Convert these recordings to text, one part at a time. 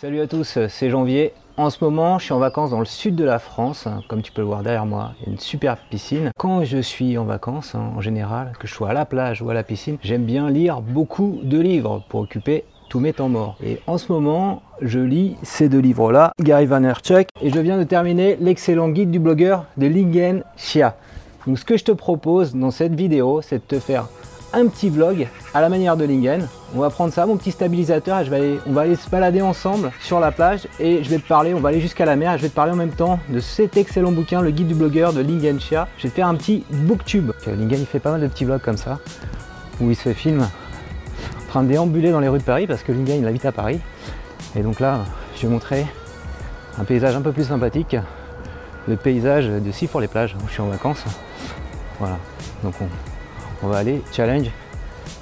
Salut à tous, c'est Janvier. En ce moment, je suis en vacances dans le sud de la France. Comme tu peux le voir derrière moi, il y a une superbe piscine. Quand je suis en vacances, hein, en général, que je sois à la plage ou à la piscine, j'aime bien lire beaucoup de livres pour occuper tous mes temps morts. Et en ce moment, je lis ces deux livres-là, Gary Vaynerchuk, et je viens de terminer l'excellent guide du blogueur de Lingen Xia. Donc ce que je te propose dans cette vidéo, c'est de te faire un petit vlog à la manière de Lingen. On va prendre ça, mon petit stabilisateur, et je on va aller se balader ensemble sur la plage et je vais te parler, on va aller jusqu'à la mer je vais te parler en même temps de cet excellent bouquin, le guide du blogueur de Lingen Xia. Je vais te faire un petit booktube. Lingen il fait pas mal de petits vlogs comme ça, où il se filme en train de déambuler dans les rues de Paris parce que Lingen il habite à Paris. Et donc là, je vais montrer un paysage un peu plus sympathique, le paysage de Sifour les plages où je suis en vacances. Voilà, donc on, on va aller challenge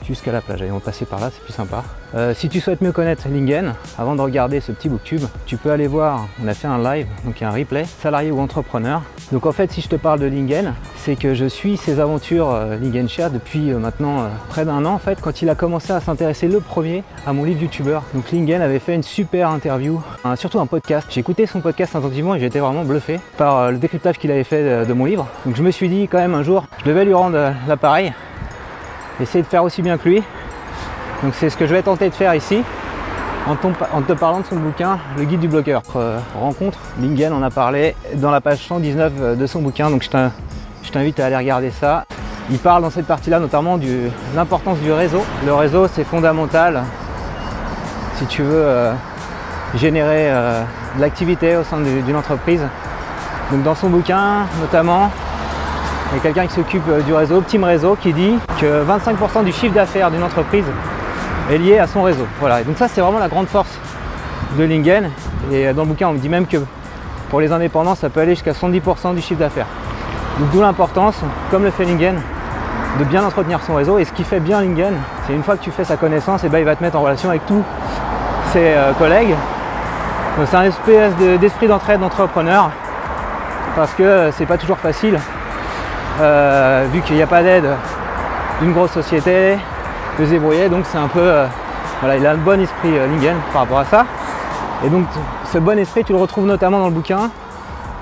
jusqu'à la plage. Allez, on va passer par là, c'est plus sympa. Euh, si tu souhaites mieux connaître Lingen, avant de regarder ce petit booktube, tu peux aller voir, on a fait un live, donc il y a un replay, salarié ou entrepreneur. Donc en fait, si je te parle de Lingen, c'est que je suis ses aventures euh, Lingen Share depuis euh, maintenant près d'un an en fait, quand il a commencé à s'intéresser le premier à mon livre youtubeur. Donc Lingen avait fait une super interview, surtout un podcast. J'ai écouté son podcast attentivement et été vraiment bluffé par le décryptage qu'il avait fait de, mon livre. Donc je me suis dit quand même un jour, je devais lui rendre l'appareil essayer de faire aussi bien que lui. Donc c'est ce que je vais tenter de faire ici en, te parlant de son bouquin Le guide du blogueur. Euh, rencontre, Lingen en a parlé dans la page 119 de son bouquin, donc je t'in- je t'invite à aller regarder ça. Il parle dans cette partie-là notamment de l'importance du réseau. Le réseau c'est fondamental si tu veux euh, générer euh, de l'activité au sein d'une entreprise. Donc dans son bouquin notamment, il y a quelqu'un qui s'occupe euh, du réseau, Optim Réseau, qui dit que 25% du chiffre d'affaires d'une entreprise est lié à son réseau. Voilà, et donc ça c'est vraiment la grande force de Lingen. Et euh, dans le bouquin on me dit même que pour les indépendants ça peut aller jusqu'à 70% du chiffre d'affaires. Donc d'où l'importance, comme le fait Lingen, de bien entretenir son réseau. Et ce qui fait bien Lingen, c'est une fois que tu fais sa connaissance, et ben, il va te mettre en relation avec tous ses euh, collègues. Donc c'est un espèce de- d'esprit d'entraide d'entrepreneur parce que c'est pas toujours facile euh, vu qu'il n'y a pas d'aide d'une grosse société, de se débrouiller, donc c'est un peu. euh, voilà, il a un bon esprit euh, Lingen par rapport à ça. Et donc ce bon esprit, tu le retrouves notamment dans le bouquin,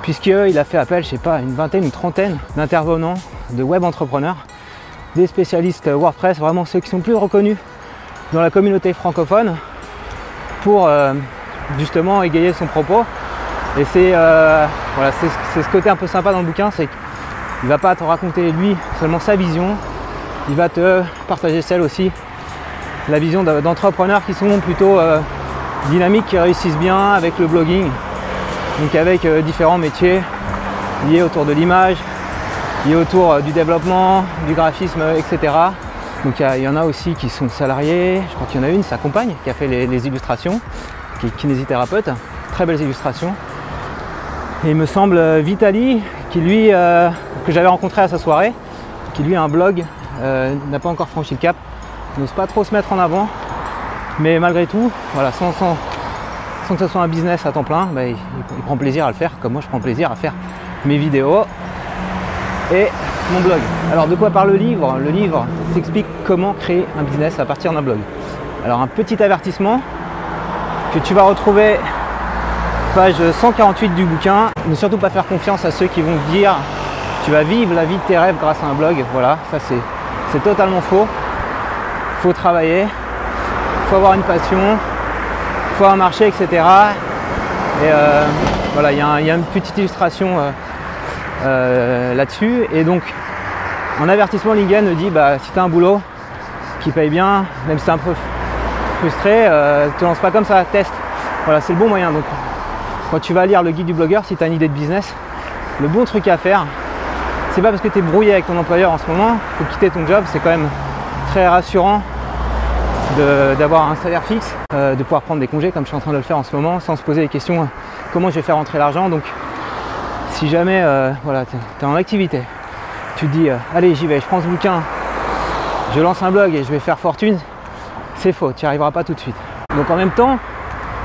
puisqu'il a fait appel, je sais pas, une vingtaine, une trentaine d'intervenants, de web entrepreneurs, des spécialistes WordPress, vraiment ceux qui sont plus reconnus dans la communauté francophone, pour justement égayer son propos. Et c'est voilà, c'est ce côté un peu sympa dans le bouquin, c'est il va pas te raconter lui seulement sa vision, il va te partager celle aussi, la vision de- d'entrepreneurs qui sont plutôt euh, dynamiques, qui réussissent bien avec le blogging, donc avec euh, différents métiers liés autour de l'image, liés autour euh, du développement, du graphisme, etc. Donc il y en a aussi qui sont salariés, je crois qu'il y en a une, sa compagne, qui a fait les, illustrations, qui est kinésithérapeute, très belles illustrations. Et il me semble Vitali, qui lui, euh, que j'avais rencontré à sa soirée, qui lui a un blog, euh, n'a pas encore franchi le cap, n'ose pas trop se mettre en avant, mais malgré tout, voilà, sans, sans- sans que ce soit un business à temps plein, bah, il, il prend plaisir à le faire, comme moi je prends plaisir à faire mes vidéos et mon blog. Alors de quoi parle le livre? Le livre t'explique comment créer un business à partir d'un blog. Alors un petit avertissement que tu vas retrouver page 148 du bouquin. Ne surtout pas faire confiance à ceux qui vont te dire tu vas vivre la vie de tes rêves grâce à un blog. Voilà, ça c'est, totalement faux. Faut travailler, il faut avoir une passion, faut un marché, etc. Et euh, voilà, il y, a une petite illustration euh, euh, là-dessus. Et donc, en avertissement, Lingen dit bah, si tu as un boulot qui paye bien, même si tu es un peu frustré, te lance pas comme ça, teste. Voilà, c'est le bon moyen. Donc, quand tu vas lire le guide du blogueur, si tu as une idée de business, le bon truc à faire, c'est pas parce que tu es brouillé avec ton employeur en ce moment, faut quitter ton job, c'est quand même très rassurant d'avoir un salaire fixe, euh, de pouvoir prendre des congés comme je suis en train de le faire en ce moment, sans se poser les questions euh, comment je vais faire rentrer l'argent. Donc si jamais euh, voilà, tu es en activité, tu te dis allez j'y vais, je prends ce bouquin, je lance un blog et je vais faire fortune, c'est faux, tu n'y arriveras pas tout de suite. Donc en même temps,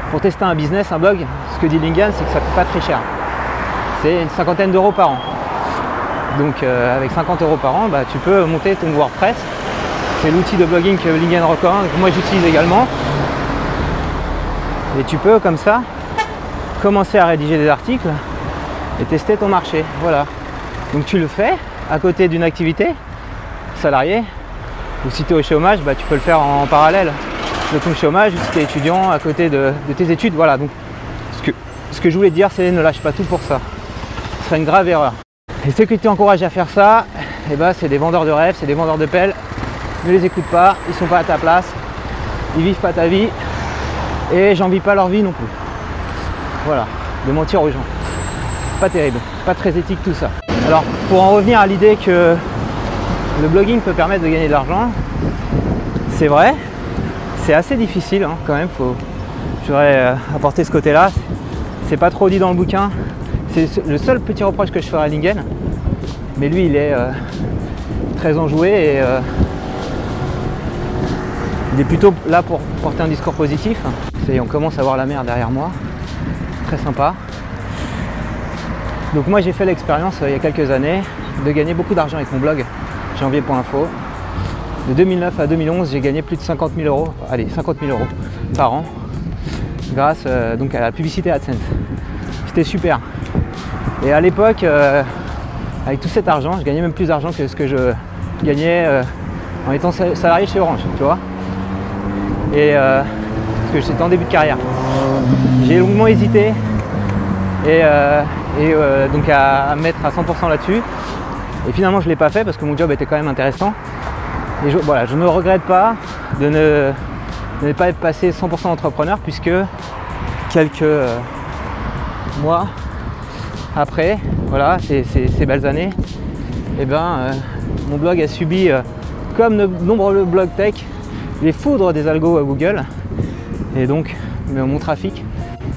pour tester un business, un blog, ce que dit Lingen, c'est que ça coûte pas très cher. C'est une cinquantaine d'euros par an. Donc euh, avec 50 euros par an, bah, tu peux monter ton WordPress. C'est l'outil de blogging que Lingen recommande, que moi j'utilise également. Et tu peux comme ça commencer à rédiger des articles et tester ton marché. Voilà. Donc tu le fais à côté d'une activité salariée. Ou si tu es au chômage, bah, tu peux le faire en parallèle de chômage, si tu es étudiant à côté de, tes études. Voilà. Donc ce que, ce que je voulais dire, c'est ne lâche pas tout pour ça. Ce serait une grave erreur. Et ceux qui t'encouragent à faire ça, eh ben, c'est des vendeurs de rêves, c'est des vendeurs de pelles. Ne les écoute pas, ils sont pas à ta place, ils vivent pas ta vie et j'envie pas leur vie non plus. Voilà, de mentir aux gens. Pas terrible, pas très éthique tout ça. Alors pour en revenir à l'idée que le blogging peut permettre de gagner de l'argent, c'est vrai, c'est assez difficile hein, quand même, faut, j'aurais euh, apporté ce côté-là. C'est pas trop dit dans le bouquin. C'est le seul petit reproche que je ferai à Lingen. Mais lui, il est euh, très enjoué et euh, il est plutôt là pour porter un discours positif. on commence à voir la mer derrière moi. Très sympa. Donc moi j'ai fait l'expérience il y a quelques années de gagner beaucoup d'argent avec mon blog janvier.info. De 2009 à 2011 j'ai gagné plus de 50 000 euros, allez 50 000 euros par an grâce euh, donc à la publicité AdSense. C'était super. Et à l'époque, euh, avec tout cet argent, je gagnais même plus d'argent que ce que je gagnais en étant salarié chez Orange, tu vois et euh, parce que j'étais en début de carrière. J'ai longuement hésité et, euh, euh, donc à, mettre à 100% là-dessus. Et finalement, je ne l'ai pas fait parce que mon job était quand même intéressant. Et je, voilà, je ne regrette pas de ne, pas être passé 100% entrepreneur puisque quelques mois après, voilà, ces, belles années, eh ben, mon blog a subi, comme de nombreux blogs tech, les foudres des algos à Google. Et donc mon trafic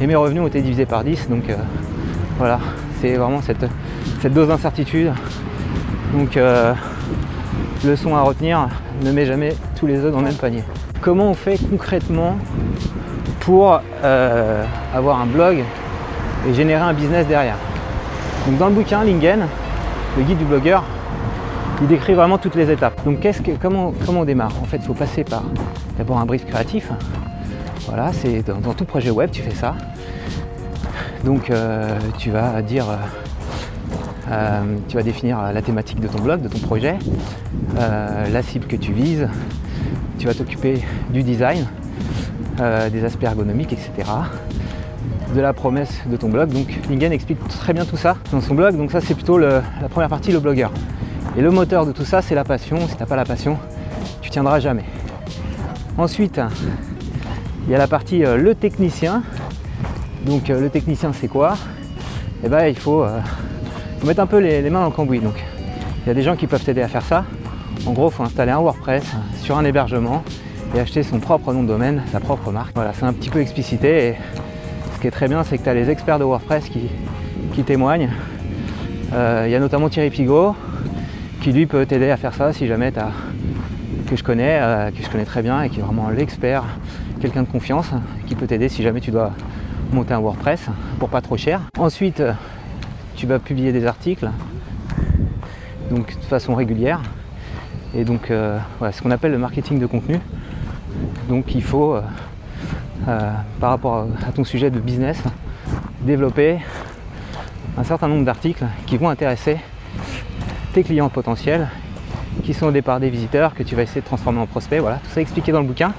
et mes revenus ont été divisés par 10. Donc euh, voilà, c'est vraiment cette, dose d'incertitude. Donc euh, leçon à retenir, ne mets jamais tous les œufs dans le même panier. Comment on fait concrètement pour euh, avoir un blog et générer un business derrière? Donc dans le bouquin Lingen, le guide du blogueur, il décrit vraiment toutes les étapes. Donc qu'est-ce que, comment, comment on démarre? En fait, il faut passer par d'abord un brief créatif. Voilà, c'est dans, tout projet web, tu fais ça. Donc euh, tu vas dire, euh, euh, tu vas définir la thématique de ton blog, de ton projet, la cible que tu vises. Tu vas t'occuper du design, des aspects ergonomiques, etc de la promesse de ton blog. Donc Lingen explique très bien tout ça dans son blog. Donc ça c'est plutôt la première partie, le blogueur. Et le moteur de tout ça, c'est la passion. Si tu n'as pas la passion, tu tiendras jamais. Ensuite, il y a la partie euh, le technicien. Donc euh, le technicien, c'est quoi? Eh bien, il faut, euh, mettre un peu les, mains dans le cambouis. Donc, il y a des gens qui peuvent t'aider à faire ça. En gros, il faut installer un WordPress sur un hébergement et acheter son propre nom de domaine, sa propre marque. Voilà, c'est un petit peu explicité. Et ce qui est très bien, c'est que tu as les experts de WordPress qui, qui témoignent. Il y a notamment Thierry Pigot, qui lui peut t'aider à faire ça si jamais tu as que je connais, euh, que je connais très bien et qui est vraiment l'expert, quelqu'un de confiance qui peut t'aider si jamais tu dois monter un WordPress pour pas trop cher. Ensuite, euh, tu vas publier des articles, donc de façon régulière. Et donc euh, ce qu'on appelle le marketing de contenu. Donc il faut, par rapport à ton sujet de business, développer un certain nombre d'articles qui vont intéresser tes clients potentiels qui sont au départ des visiteurs que tu vas essayer de transformer en prospects. Voilà, tout ça expliqué dans le bouquin.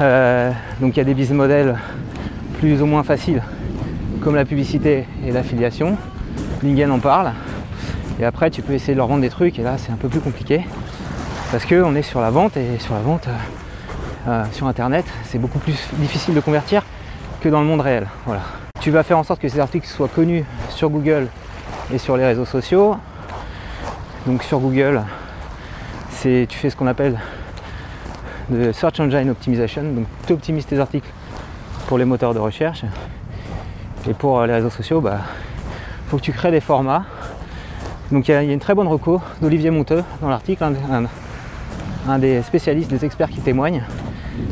Euh, donc il y a des business models plus ou moins faciles comme la publicité et l'affiliation. Lingen en parle. Et après tu peux essayer de leur vendre des trucs et là c'est un peu plus compliqué parce qu'on est sur la vente et sur la vente euh, euh, sur internet c'est beaucoup plus difficile de convertir que dans le monde réel. Voilà. Tu vas faire en sorte que ces articles soient connus sur Google et sur les réseaux sociaux donc sur Google, c'est tu fais ce qu'on appelle de Search Engine Optimization. Donc tu optimises tes articles pour les moteurs de recherche. Et pour les réseaux sociaux, il bah, faut que tu crées des formats. Donc il y, a une très bonne reco d'Olivier Monteux dans l'article, un, des spécialistes, des experts qui témoignent,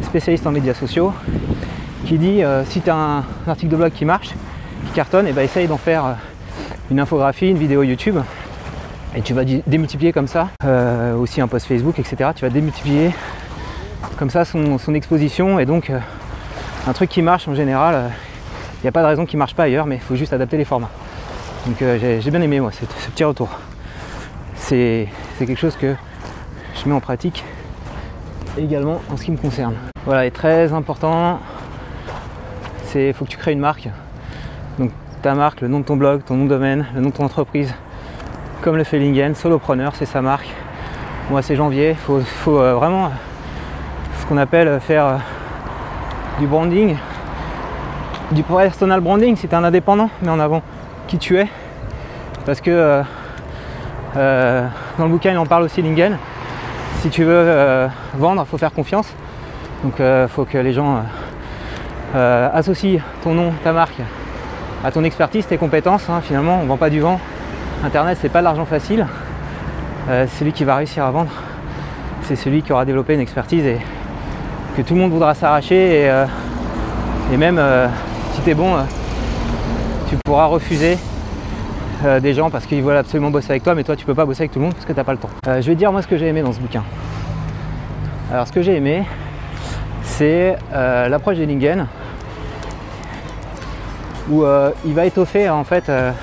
spécialiste en médias sociaux, qui dit euh, si tu as un, article de blog qui marche, qui cartonne, et bah, essaye d'en faire euh, une infographie, une vidéo YouTube et tu vas démultiplier comme ça, euh, aussi un post Facebook, etc. Tu vas démultiplier comme ça son, exposition et donc euh, un truc qui marche en général, n'y a pas de raison qu'il ne marche pas ailleurs, mais il faut juste adapter les formats. Donc euh, j'ai bien aimé moi ce, petit retour. C'est quelque chose que je mets en pratique également en ce qui me concerne. Voilà, et très important, c'est faut que tu crées une marque. Donc ta marque, le nom de ton blog, ton nom de domaine, le nom de ton entreprise, comme le fait Lingen, solopreneur, c'est sa marque. Moi c'est janvier, il faut, euh, vraiment ce qu'on appelle faire euh, du branding, du personal branding si tu es un indépendant, mais en avant qui tu es. Parce que euh, euh, dans le bouquin, il en parle aussi Lingen. Si tu veux euh, vendre, il faut faire confiance. Donc il faut que les gens associent ton nom, ta marque à ton expertise, tes compétences. Hein. Finalement, on ne vend pas du vent. Internet, c'est pas de l'argent facile. celui qui va réussir à vendre, c'est celui qui aura développé une expertise et que tout le monde voudra s'arracher. Et, et même si tu es bon, tu pourras refuser euh, des gens parce qu'ils veulent absolument bosser avec toi, mais toi tu peux pas bosser avec tout le monde parce que tu n'as pas le temps. Euh, je vais dire moi ce que j'ai aimé dans ce bouquin. Alors ce que j'ai aimé, c'est euh, l'approche des Lingen, où il va étoffer en fait à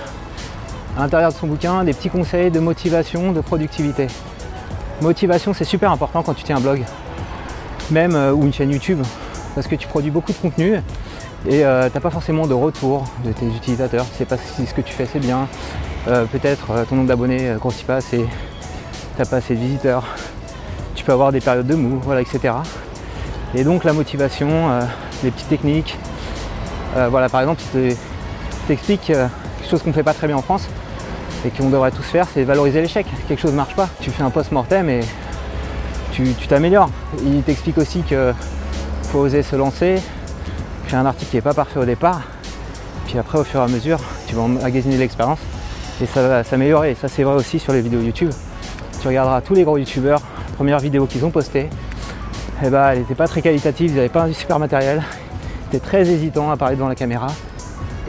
l'intérieur de son bouquin des petits conseils de motivation, de productivité. Motivation c'est super important quand tu tiens un blog, même ou une chaîne YouTube, parce que tu produis beaucoup de contenu et euh, tu n'as pas forcément de retour de tes utilisateurs. Tu sais pas si ce que tu fais c'est bien. Euh, peut-être euh, ton nombre d'abonnés grossit pas assez, t'as pas assez de visiteurs. Tu peux avoir des périodes de mou, voilà, etc. Et donc la motivation, les petites techniques. voilà, par exemple, tu t'expliques quelque chose qu'on fait pas très bien en France et qu'on devrait tous faire, c'est valoriser l'échec. Quelque chose ne marche pas. Tu fais un post-mortem et tu t'améliores. Il t'explique aussi qu'il faut oser se lancer, un article qui n'est pas parfait au départ, puis après au fur et à mesure, tu vas emmagasiner l'expérience et ça va s'améliorer. Ça c'est vrai aussi sur les vidéos YouTube. Tu regarderas tous les gros youtubeurs, première vidéo qu'ils ont postée, et eh bah, elle n'était pas très qualitative, ils n'avaient pas un super matériel, ils étaient très hésitants à parler devant la caméra.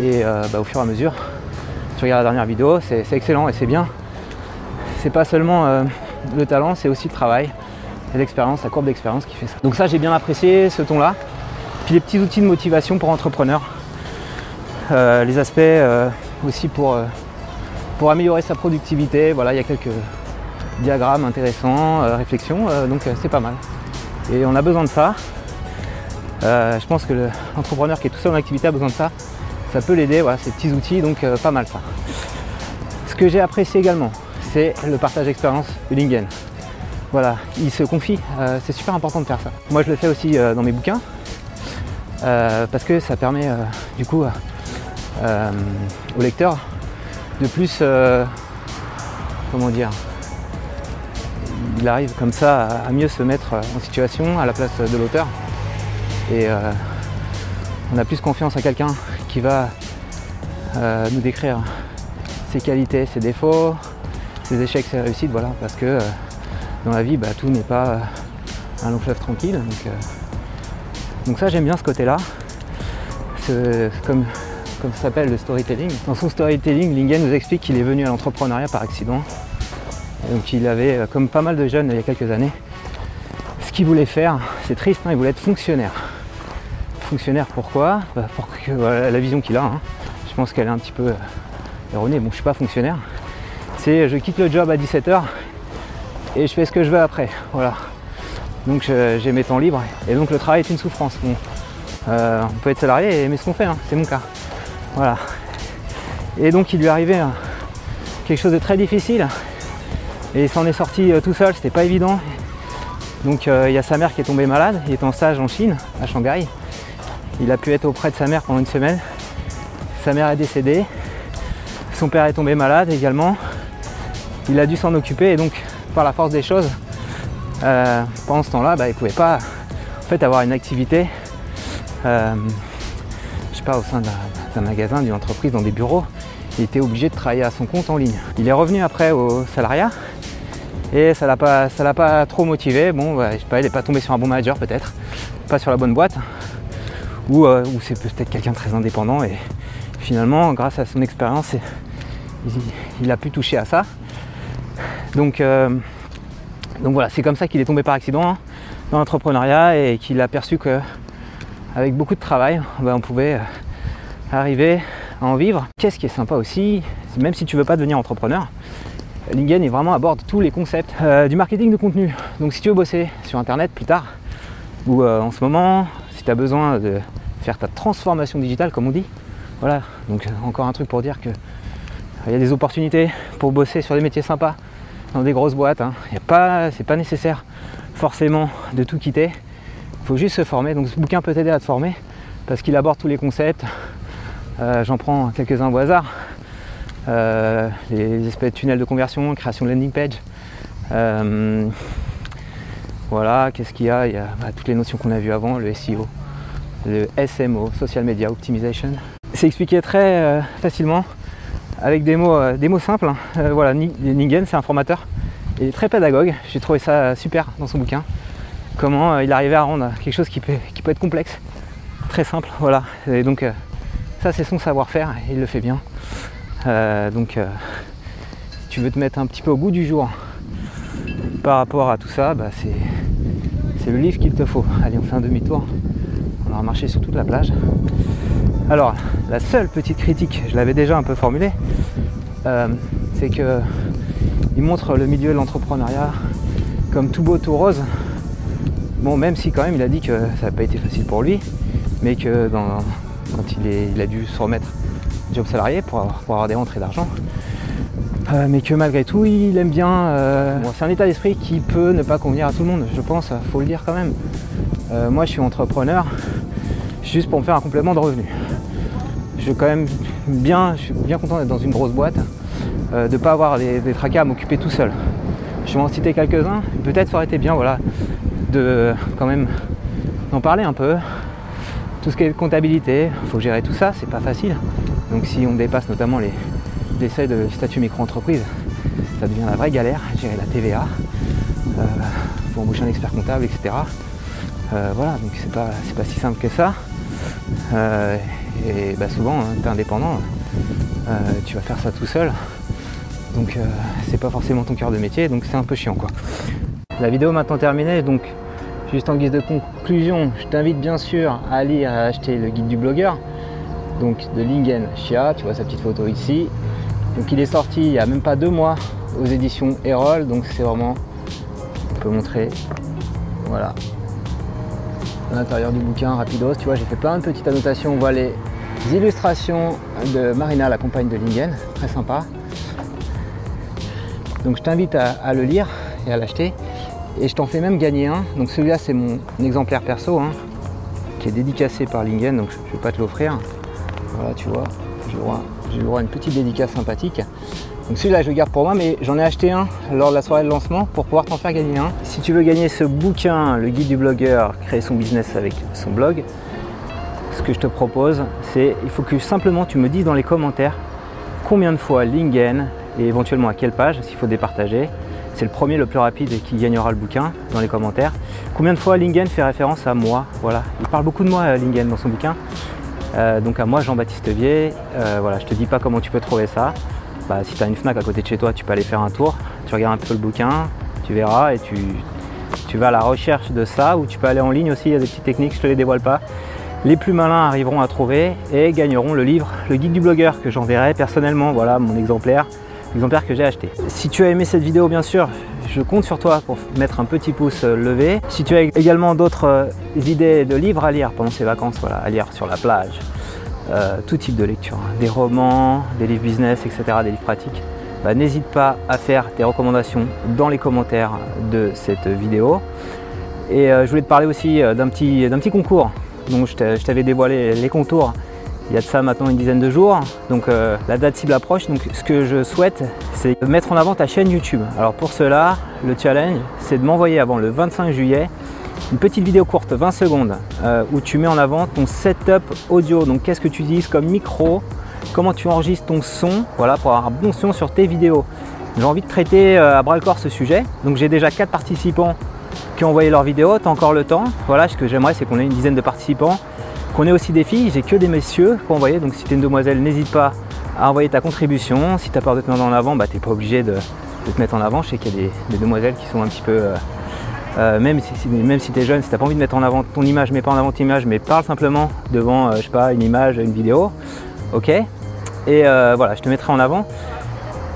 Et euh, bah, au fur et à mesure, tu regardes la dernière vidéo, c'est excellent et c'est bien. C'est pas seulement euh, le talent, c'est aussi le travail et l'expérience, la courbe d'expérience qui fait ça. Donc ça j'ai bien apprécié ce ton là les petits outils de motivation pour entrepreneurs. Euh, les aspects euh, aussi pour, euh, pour améliorer sa productivité. Voilà, il y a quelques diagrammes intéressants, réflexions, donc c'est pas mal. Et on a besoin de ça. je pense que l'entrepreneur qui est tout seul en activité a besoin de ça. Ça peut l'aider, voilà, ces petits outils, donc pas mal ça. Ce que j'ai apprécié également, c'est le partage d'expérience de Lingen. Voilà, il se confie, c'est super important de faire ça. Moi je le fais aussi dans mes bouquins, parce que ça permet euh, du coup euh, au lecteur de plus comment dire il arrive comme ça à, mieux se mettre en situation à la place de l'auteur et on a plus confiance à quelqu'un qui va nous décrire ses qualités, ses défauts, ses échecs, ses réussites, voilà, parce que dans la vie, bah, tout n'est pas un long fleuve tranquille. Donc ça j'aime bien ce côté-là. Comme, ça s'appelle le storytelling. Dans son storytelling, Lingen nous explique qu'il est venu à l'entrepreneuriat par accident. donc il avait, euh, comme pas mal de jeunes il y a quelques années, ce qu'il voulait faire, c'est triste, hein, il voulait être fonctionnaire. Fonctionnaire pourquoi? Bah, Pour que, la vision qu'il a, hein. je pense qu'elle est un petit peu euh, erronée. Bon, je suis pas fonctionnaire. C'est je quitte le job à 17h et je fais ce que je veux après. Voilà. Donc j'ai mes temps libres. Et donc le travail est une souffrance. Euh, on peut être salarié et aimer ce qu'on fait, hein, c'est mon cas. Voilà. Et donc il lui arrivait hein, quelque chose de très difficile. Et il s'en est sorti euh, tout seul, c'était pas évident. Donc euh, il y a sa mère qui est tombée malade, il est en stage en Chine, à Shanghai. Il a pu être auprès de sa mère pendant une semaine. Sa mère est décédée. Son père est tombé malade également. Il a dû s'en occuper et donc par la force des choses, euh, pendant ce temps-là, bah, il ne pouvait pas en avoir une activité, euh, je sais pas, au sein d'un magasin, d'une entreprise, dans des bureaux. Il était obligé de travailler à son compte en ligne. Il est revenu après au salariat et ça l'a pas, ça l'a pas trop motivé. Bon, bah, je sais pas, il n'est pas tombé sur un bon manager peut-être, pas sur la bonne boîte, ou, euh, c'est peut-être quelqu'un très indépendant et finalement, grâce à son expérience, il, a pu toucher à ça. Donc donc voilà, c'est comme ça qu'il est tombé par accident hein, dans l'entrepreneuriat et qu'il a perçu que avec beaucoup de travail, ben, on pouvait euh, arriver à en vivre. Qu'est-ce qui est sympa aussi, même si tu veux pas devenir entrepreneur, Lingen est vraiment aborde tous les concepts euh, du marketing de contenu. Donc si tu veux bosser sur internet plus tard, ou euh, en ce moment, si tu as besoin de faire ta transformation digitale comme on dit, voilà, donc encore un truc pour dire que il y a des opportunités pour bosser sur des métiers sympas dans des grosses boîtes. Hein. Y pas, c'est pas nécessaire forcément de tout quitter. Il faut juste se former. Donc ce bouquin peut t'aider à te former parce qu'il aborde tous les concepts. Euh, j'en prends quelques-uns au hasard. Euh, les espèces de tunnels de conversion, création de landing page. Euh, voilà, qu'est-ce qu'il y a? Il y a bah, toutes les notions qu'on a vues avant, le SEO, le SMO, Social Media Optimization. C'est expliqué très facilement avec des mots, des mots simples. Hein. voilà, Ningen, c'est un formateur. Est très pédagogue. J'ai trouvé ça super dans son bouquin. Comment il arrivait à rendre quelque chose qui peut, qui peut être complexe, très simple. Voilà. Et donc, ça, c'est son savoir-faire. Il le fait bien. Euh, donc, euh, si tu veux te mettre un petit peu au goût du jour par rapport à tout ça, bah, c'est le livre qu'il te faut. Allez, on fait un demi-tour. On va marcher sur toute la plage. Alors, la seule petite critique, je l'avais déjà un peu formulée, euh, c'est que il montre le milieu de l'entrepreneuriat comme tout beau, tout rose. Bon, même si quand même il a dit que ça n'a pas été facile pour lui, mais que quand il, a dû se remettre job salarié pour avoir, des rentrées d'argent. Euh, mais que malgré tout, il aime bien. Euh, c'est un état d'esprit qui peut ne pas convenir à tout le monde, je pense, faut le dire quand même. Moi, je suis entrepreneur juste pour me faire un complément de revenus. Je, quand même bien, je suis bien content d'être dans une grosse boîte, de ne pas avoir des, tracas à m'occuper tout seul. Je vais en citer quelques-uns. Peut-être ça aurait été bien voilà, de quand même d'en parler un peu, tout ce qui est comptabilité, il faut gérer tout ça, c'est pas facile. Donc si on dépasse notamment les, seuils de statut micro-entreprise, ça devient la vraie galère, gérer la TVA, euh, faut embaucher un expert comptable, etc. Euh, voilà, donc c'est pas, pas si simple que ça. Euh, et bah, souvent, hein, tu es indépendant, tu vas faire ça tout seul. Donc c'est pas forcément ton cœur de métier, donc c'est un peu chiant quoi. La vidéo maintenant terminée, donc Juste en guise de conclusion, je t'invite bien sûr à lire et à acheter le guide du blogueur, donc de Lingen Chia, tu vois sa petite photo ici. Donc il est sorti il n'y a même pas deux mois aux éditions Erol, donc c'est vraiment, on peut montrer, voilà, l'intérieur du bouquin rapidos, tu vois j'ai fait plein de petites annotations, on voit les illustrations de Marina, la compagne de Lingen, très sympa. Donc je t'invite à le lire et à l'acheter. Et je t'en fais même gagner un. Donc celui-là c'est mon exemplaire perso hein, qui est dédicacé par Lingen, donc je ne vais pas te l'offrir. Voilà tu vois, j'ai le, droit à une petite dédicace sympathique. Donc celui-là je le garde pour moi, mais j'en ai acheté un lors de la soirée de lancement pour pouvoir t'en faire gagner un. Si tu veux gagner ce bouquin, le guide du blogueur, créer son business avec son blog, ce que je te propose, c'est il faut que simplement tu me dises dans les commentaires combien de fois Lingen et éventuellement à quelle page, s'il faut départager, c'est le premier, le plus rapide et qui gagnera le bouquin dans les commentaires. Combien de fois Lingen fait référence à moi? Voilà, il parle beaucoup de moi euh, Lingen dans son bouquin. Euh, donc à moi Jean-Baptiste Vier. Euh, voilà, je te dis pas comment tu peux trouver ça. Bah, si tu as une Fnac à côté de chez toi, tu peux aller faire un tour. Tu regardes un peu le bouquin, tu verras et tu, tu vas à la recherche de ça ou tu peux aller en ligne aussi, il y a des petites techniques, je te les dévoile pas. Les plus malins arriveront à trouver et gagneront le livre, le guide du blogueur que j'enverrai personnellement, voilà mon exemplaire exemplaire que j'ai acheté. Si tu as aimé cette vidéo, bien sûr, je compte sur toi pour mettre un petit pouce euh, levé. Si tu as également d'autres euh, idées de livres à lire pendant ces vacances, voilà, à lire sur la plage, euh, tout type de lecture, hein, des romans, des livres business, etc., des livres pratiques, bah, n'hésite pas à faire tes recommandations dans les commentaires de cette vidéo. Et je voulais te parler aussi d'un petit concours. Donc je t'avais dévoilé les contours il y a de ça maintenant une dizaine de jours. Donc euh, la date cible approche. Donc ce que je souhaite, c'est mettre en avant ta chaîne YouTube. Alors pour cela, le challenge, c'est de m'envoyer avant le 25 juillet une petite vidéo courte, 20 secondes, euh, où tu mets en avant ton setup audio. Donc qu'est-ce que tu utilises comme micro, comment tu enregistres ton son, voilà, pour avoir un bon son sur tes vidéos. J'ai envie de traiter euh, à bras le corps ce sujet. Donc j'ai déjà quatre participants qui ont envoyé leur vidéo, tu as encore le temps. Voilà, ce que j'aimerais, c'est qu'on ait une dizaine de participants qu'on ait aussi des filles, j'ai que des messieurs pour envoyer, donc si tu es une demoiselle, n'hésite pas à envoyer ta contribution. Si tu as peur de te mettre en avant, bah, tu n'es pas obligé de, te mettre en avant. Je sais qu'il y a des, demoiselles qui sont un petit peu, euh, même si, même si tu es jeune, si tu pas envie de mettre en avant ton image, mets pas en avant ton image, mais parle simplement devant, je sais pas, une image, une vidéo. Ok? Et voilà, je te mettrai en avant.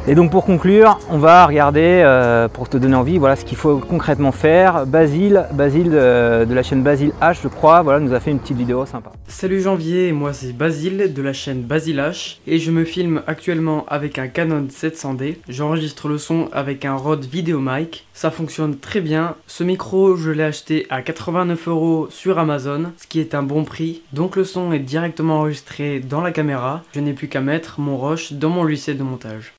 Et donc pour conclure, on va regarder, euh, pour te donner envie, voilà ce qu'il faut concrètement faire. Basile, Basile de, la chaîne Basile H, je crois, voilà, nous a fait une petite vidéo sympa. Salut Janvier, moi c'est Basile de la chaîne Basile H et je me filme actuellement avec un Canon 700D. J'enregistre le son avec un Rode Videomic. Ça fonctionne très bien. Ce micro, je l'ai acheté à 89 euros sur Amazon, ce qui est un bon prix. Donc le son est directement enregistré dans la caméra. Je n'ai plus qu'à mettre mon rush dans mon lycée de montage.